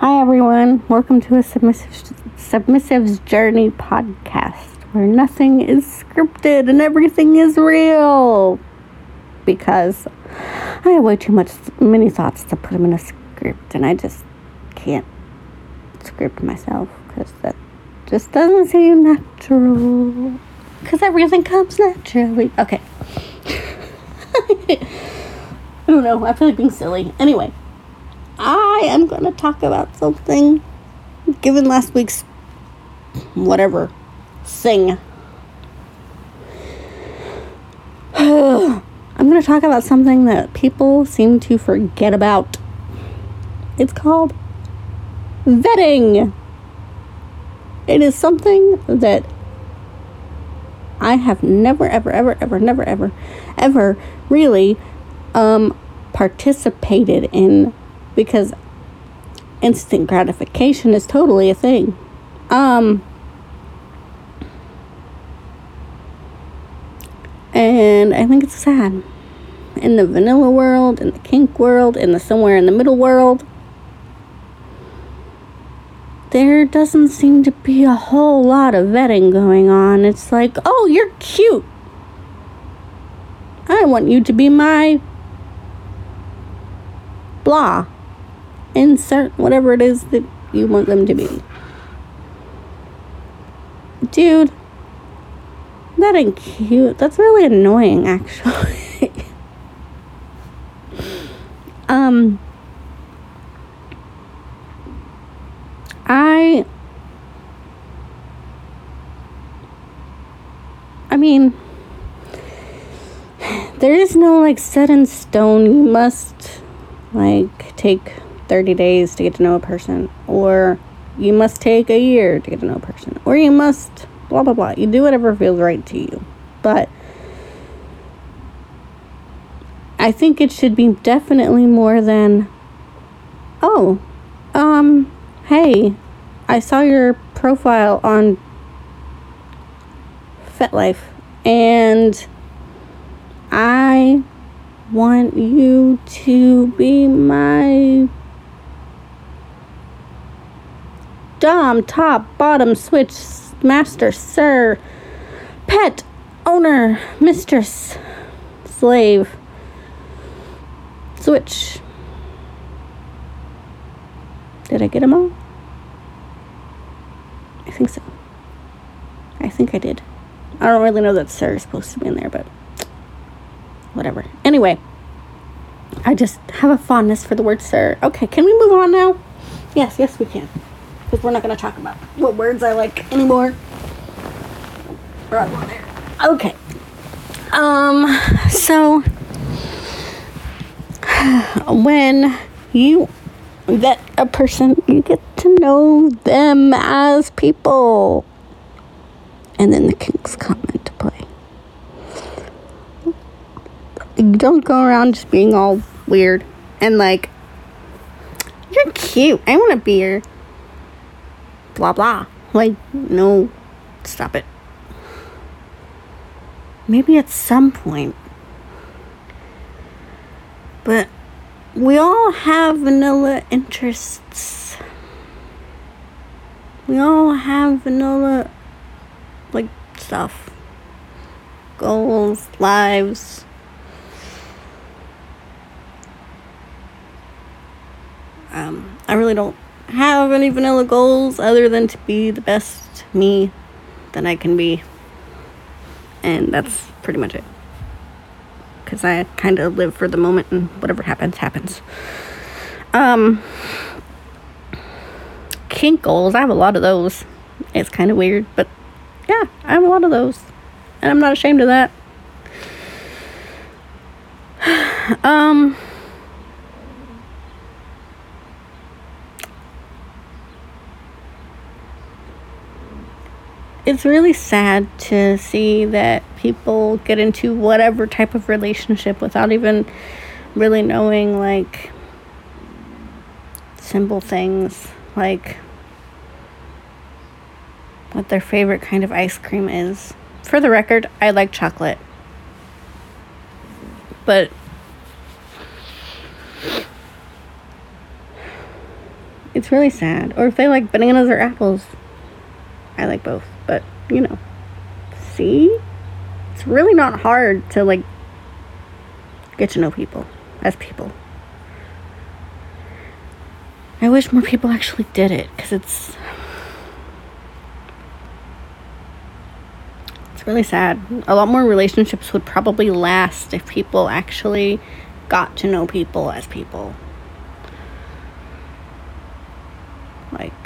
Hi, everyone. Welcome to a submissive, Submissive's Journey podcast where nothing is scripted and everything is real. Because I have way too much, many thoughts to put them in a script, and I just can't script myself because that just doesn't seem natural. Because everything comes naturally. Okay. I don't know. I feel like being silly. Anyway. I am going to talk about something given last week's whatever thing. I'm going to talk about something that people seem to forget about. It's called vetting. It is something that I have never, ever, ever, ever, never, ever, ever really um, participated in because instant gratification is totally a thing. Um, and I think it's sad. In the vanilla world, in the kink world, in the somewhere in the middle world, there doesn't seem to be a whole lot of vetting going on. It's like, oh, you're cute. I want you to be my blah insert whatever it is that you want them to be. Dude, that ain't cute. That's really annoying, actually. um, I. I mean, there is no like set in stone. You must like take 30 days to get to know a person, or you must take a year to get to know a person, or you must blah blah blah. You do whatever feels right to you. But I think it should be definitely more than oh, um, hey, I saw your profile on FetLife and I want you to be my dom, top, bottom, switch, master, sir, pet, owner, mistress, slave, switch. Did I get them all? I think so. I think I did. I don't really know that sir is supposed to be in there, but whatever. Anyway, I just have a fondness for the word sir. Okay, can we move on now? Yes, yes, we can because we're not going to talk about what words I like anymore. Okay. Um, so when you vet a person, you get to know them as people. And then the kinks come into play. You don't go around just being all weird and like, you're cute. I want to be your blah blah. Like, no, stop it. Maybe at some point. But we all have vanilla interests. We all have vanilla, like, stuff. Goals, lives. Um, I really don't have any vanilla goals other than to be the best me that I can be. And that's pretty much it. Because I kind of live for the moment and whatever happens, happens. Um, kink goals, I have a lot of those. It's kind of weird, but yeah, I have a lot of those. And I'm not ashamed of that. um, it's really sad to see that people get into whatever type of relationship without even really knowing like simple things like what their favorite kind of ice cream is. For the record, I like chocolate. But It's really sad. Or if they like bananas or apples. I like both, but you know. See? It's really not hard to like get to know people as people. I wish more people actually did it because it's it's really sad. A lot more relationships would probably last if people actually got to know people as people. Like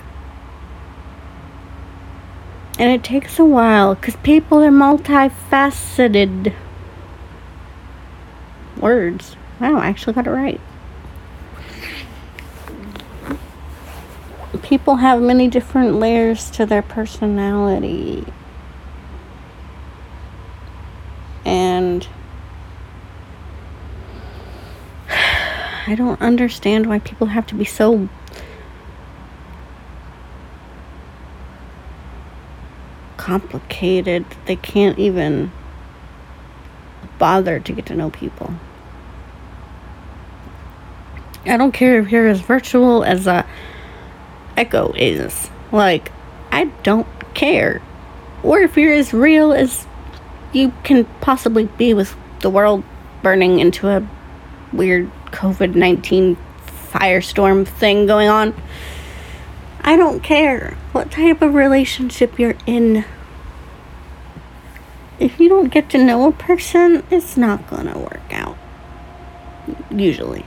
and it takes a while because people are multifaceted. Words. Wow, I actually got it right. People have many different layers to their personality. And I don't understand why people have to be so complicated. They can't even bother to get to know people. I don't care if you're as virtual as a echo is. Like, I don't care. Or if you're as real as you can possibly be with the world burning into a weird COVID 19 firestorm thing going on. I don't care what type of relationship you're in. If you don't get to know a person, it's not gonna work out. Usually.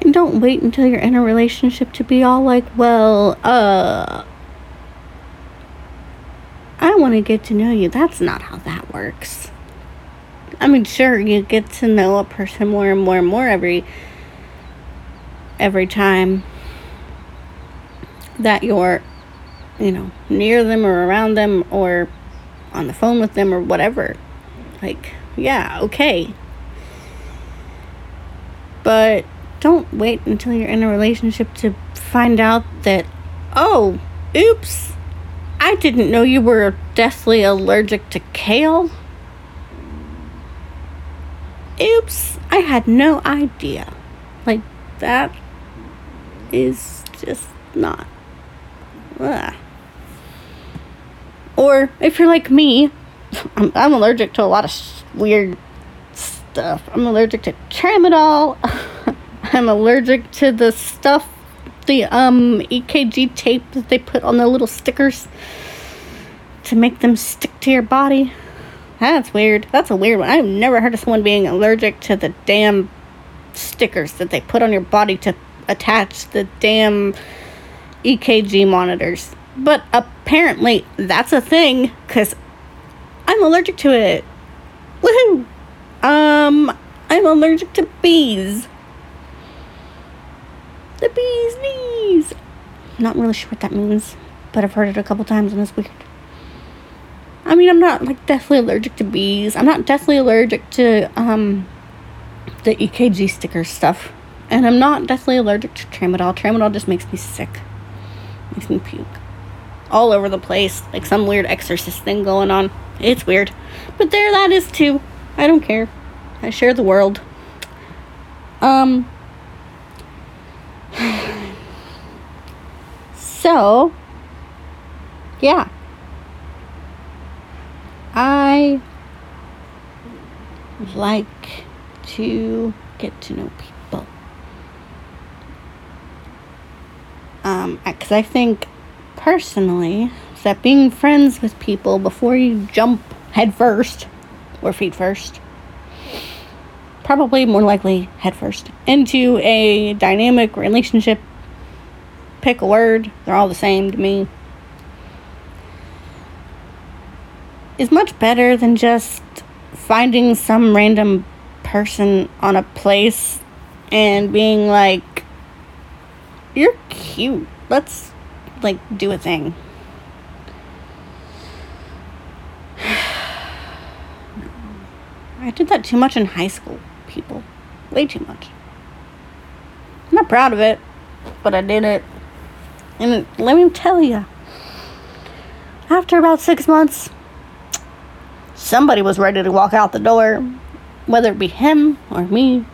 And don't wait until you're in a relationship to be all like, well, uh, I want to get to know you. That's not how that works. I mean, sure, you get to know a person more and more and more every every time that you're, you know, near them or around them or on the phone with them or whatever. Like, yeah, okay. But don't wait until you're in a relationship to find out that, oh, oops, I didn't know you were deathly allergic to kale. Oops, I had no idea. Like, that is just not Ugh. Or if you're like me, I'm, I'm allergic to a lot of sh- weird stuff. I'm allergic to tramadol. I'm allergic to the stuff, the um EKG tape that they put on the little stickers to make them stick to your body. That's weird. That's a weird one. I've never heard of someone being allergic to the damn stickers that they put on your body to attach the damn EKG monitors. But apparently that's a thing because I'm allergic to it. Woohoo! Um, I'm allergic to bees. The bees knees. Not really sure what that means, but I've heard it a couple times and it's weird. I mean, I'm not like deathly allergic to bees. I'm not deathly allergic to um the EKG sticker stuff. And I'm not deathly allergic to tramadol. Tramadol just makes me sick. Makes me puke. All over the place, like some weird exorcist thing going on. It's weird. But there that is too. I don't care. I share the world. Um. So, yeah. I like to get to know people. Um, because I think personally is that being friends with people before you jump head first or feet first, probably more likely head first into a dynamic relationship. Pick a word, they're all the same to me. Is much better than just finding some random person on a place and being like, you're cute. Let's like do a thing. I did that too much in high school, people. Way too much. I'm not proud of it, but I did it. And let me tell you, after about six months, somebody was ready to walk out the door, whether it be him or me.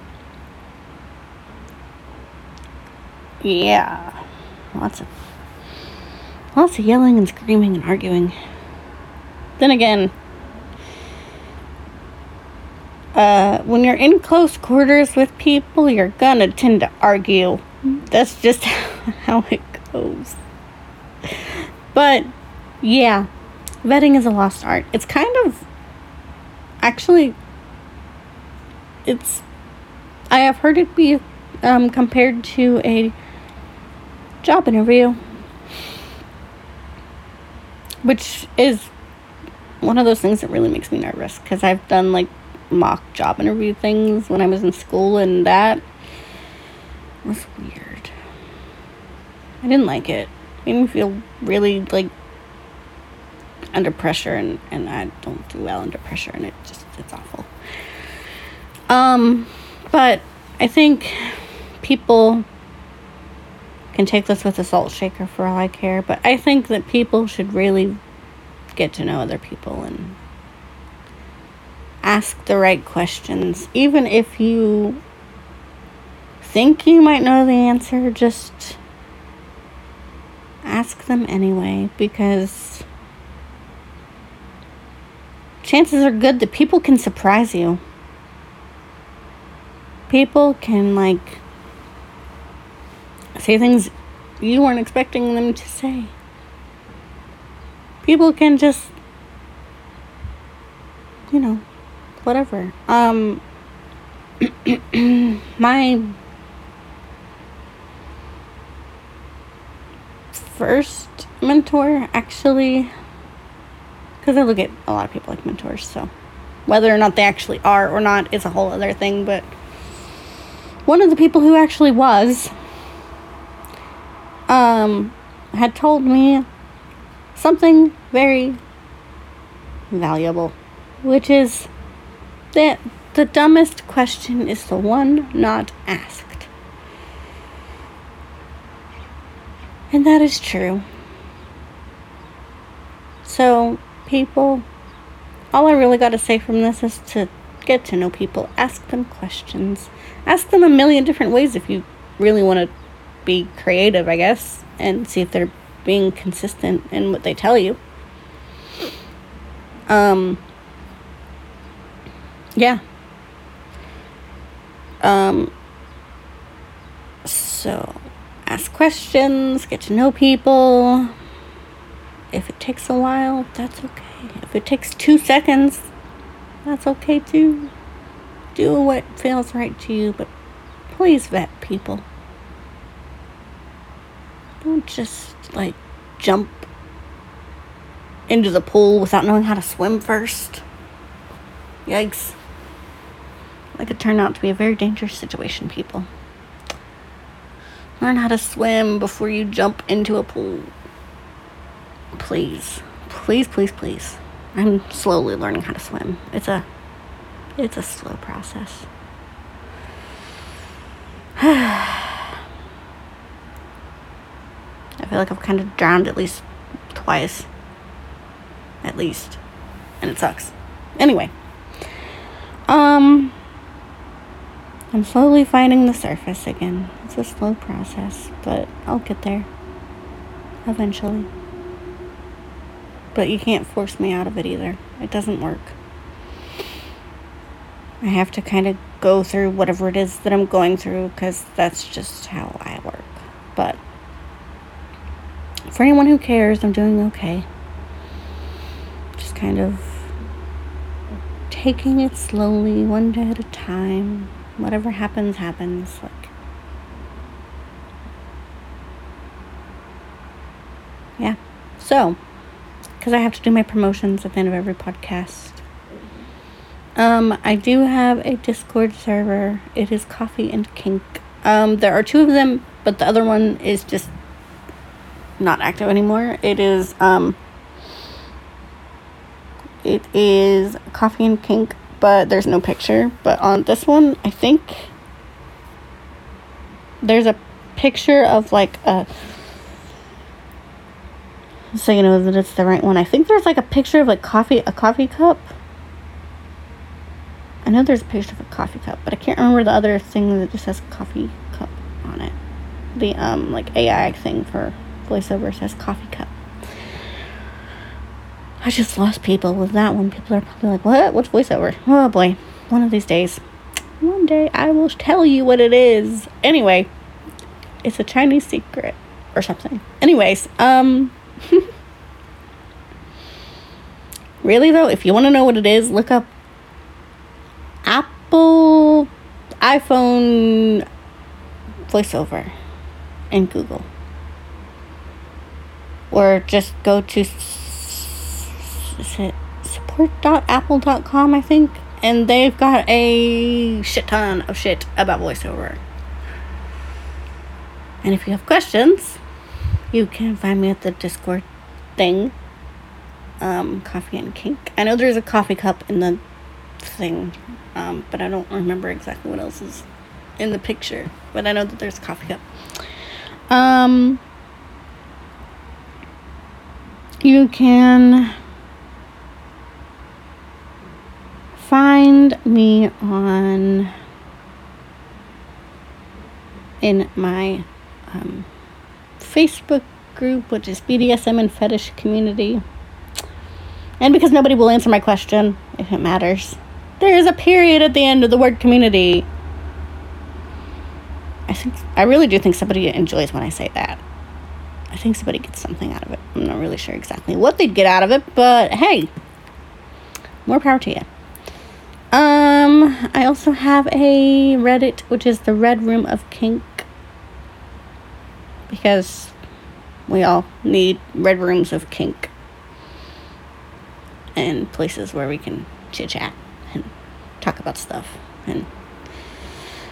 yeah, lots of lots of yelling and screaming and arguing. Then again, uh, when you're in close quarters with people, you're gonna tend to argue. That's just how it goes. But yeah, vetting is a lost art. It's kind of actually it's I have heard it be um, compared to a job interview, which is one of those things that really makes me nervous because I've done like mock job interview things when I was in school, and that was weird. I didn't like it. made me feel really like under pressure, and, and I don't do well under pressure, and it just it's awful. Um, but I think people can take this with a salt shaker for all I care, but I think that people should really get to know other people and ask the right questions. Even if you think you might know the answer, just ask them anyway because chances are good that people can surprise you. People can, like, say things you weren't expecting them to say. People can just, you know, whatever. Um, my first mentor actually, because I look at a lot of people like mentors, so whether or not they actually are or not is a whole other thing, but one of the people who actually was, um, had told me something very valuable, which is that the dumbest question is the one not asked. And that is true. So, people, all I really got to say from this is to get to know people, ask them questions, ask them a million different ways if you really want to be creative, I guess, and see if they're being consistent in what they tell you. Um, yeah. Um, so, ask questions, get to know people. If it takes a while, that's okay. If it takes two seconds, that's okay too. Do what feels right to you, but please vet people. Don't just, like, jump into the pool without knowing how to swim first. Yikes. That could turn out to be a very dangerous situation, people. Learn how to swim before you jump into a pool. Please. Please, please, please. I'm slowly learning how to swim. It's a it's a slow process. I feel like I've kind of drowned at least twice. At least. And it sucks. Anyway. Um I'm slowly finding the surface again. It's a slow process, but I'll get there eventually. But you can't force me out of it either. It doesn't work. I have to kind of go through whatever it is that I'm going through because that's just how I work. For anyone who cares, I'm doing okay. Just kind of taking it slowly, one day at a time whatever happens, happens. Like, yeah. So, because I have to do my promotions at the end of every podcast. Um, I do have a Discord server. It is Coffee and Kink. Um, there are two of them, but the other one is just not active anymore. It is um, it is Coffee and Kink but there's no picture. But on this one, I think there's a picture of like a. So you know that it's the right one. I think there's like a picture of like coffee, a coffee cup. I know there's a picture of a coffee cup, but I can't remember the other thing that just says coffee cup on it. the um like AI thing for voiceover says coffee cup. I just lost people with that one. People are probably like, "What? What's voiceover?" Oh boy, one of these days. One day I will tell you what it is. Anyway, it's a Chinese secret or something. Anyways, um Really though, if you want to know what it is, look up Apple iPhone voiceover and Google. Or just go to support.apple.com, I think, and they've got a shit ton of shit about voiceover. And if you have questions, you can find me at the Discord thing. Um, coffee and kink. I know there's a coffee cup in the thing, um, but I don't remember exactly what else is in the picture. But I know that there's a coffee cup. Um, you can find me on in my um, Facebook group, which is BDSM and Fetish Community. And because nobody will answer my question, if it matters, there is a period at the end of the word community. I think I really do think somebody enjoys when I say that. Think somebody gets something out of it. I'm not really sure exactly what they'd get out of it, but hey, more power to you. Um, I also have a Reddit, which is the Red Room of Kink, because we all need red rooms of kink and places where we can chit chat and talk about stuff and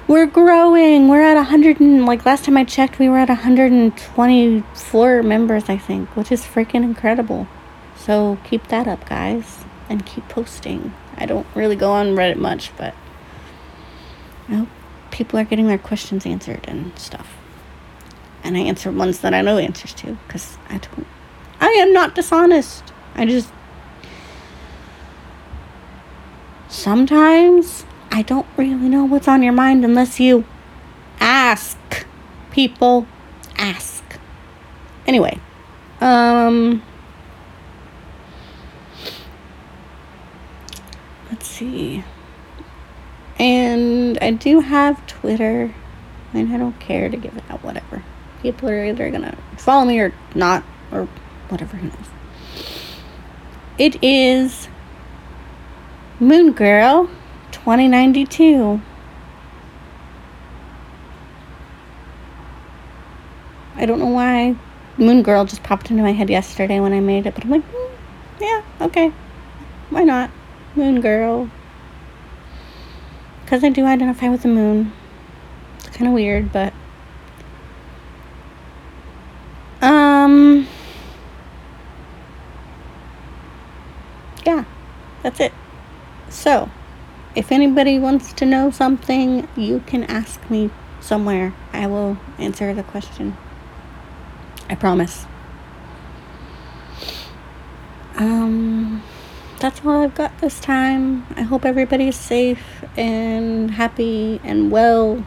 we're growing. We're at 100 and like last time I checked, we were at 124 members, I think, which is freaking incredible. So keep that up, guys, and keep posting. I don't really go on Reddit much, but I hope people are getting their questions answered and stuff. And I answer ones that I know answers to because I don't. I am not dishonest. I just. Sometimes I don't really know what's on your mind unless you ask people. Ask. Anyway, um, let's see. And I do have Twitter, and I don't care to give it out, whatever. People are either gonna follow me or not, or whatever, who knows. It is Moon Girl 2092. I don't know why Moon Girl just popped into my head yesterday when I made it, but I'm like, mm, yeah, okay. Why not? Moon Girl. Because I do identify with the moon. It's kind of weird, but. Um. Yeah, that's it. So. If anybody wants to know something, you can ask me somewhere. I will answer the question. I promise. Um, that's all I've got this time. I hope everybody's safe and happy and well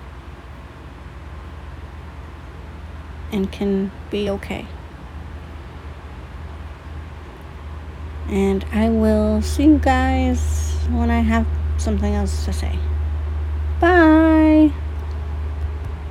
and can be okay. And I will see you guys when I have something else to say. Bye.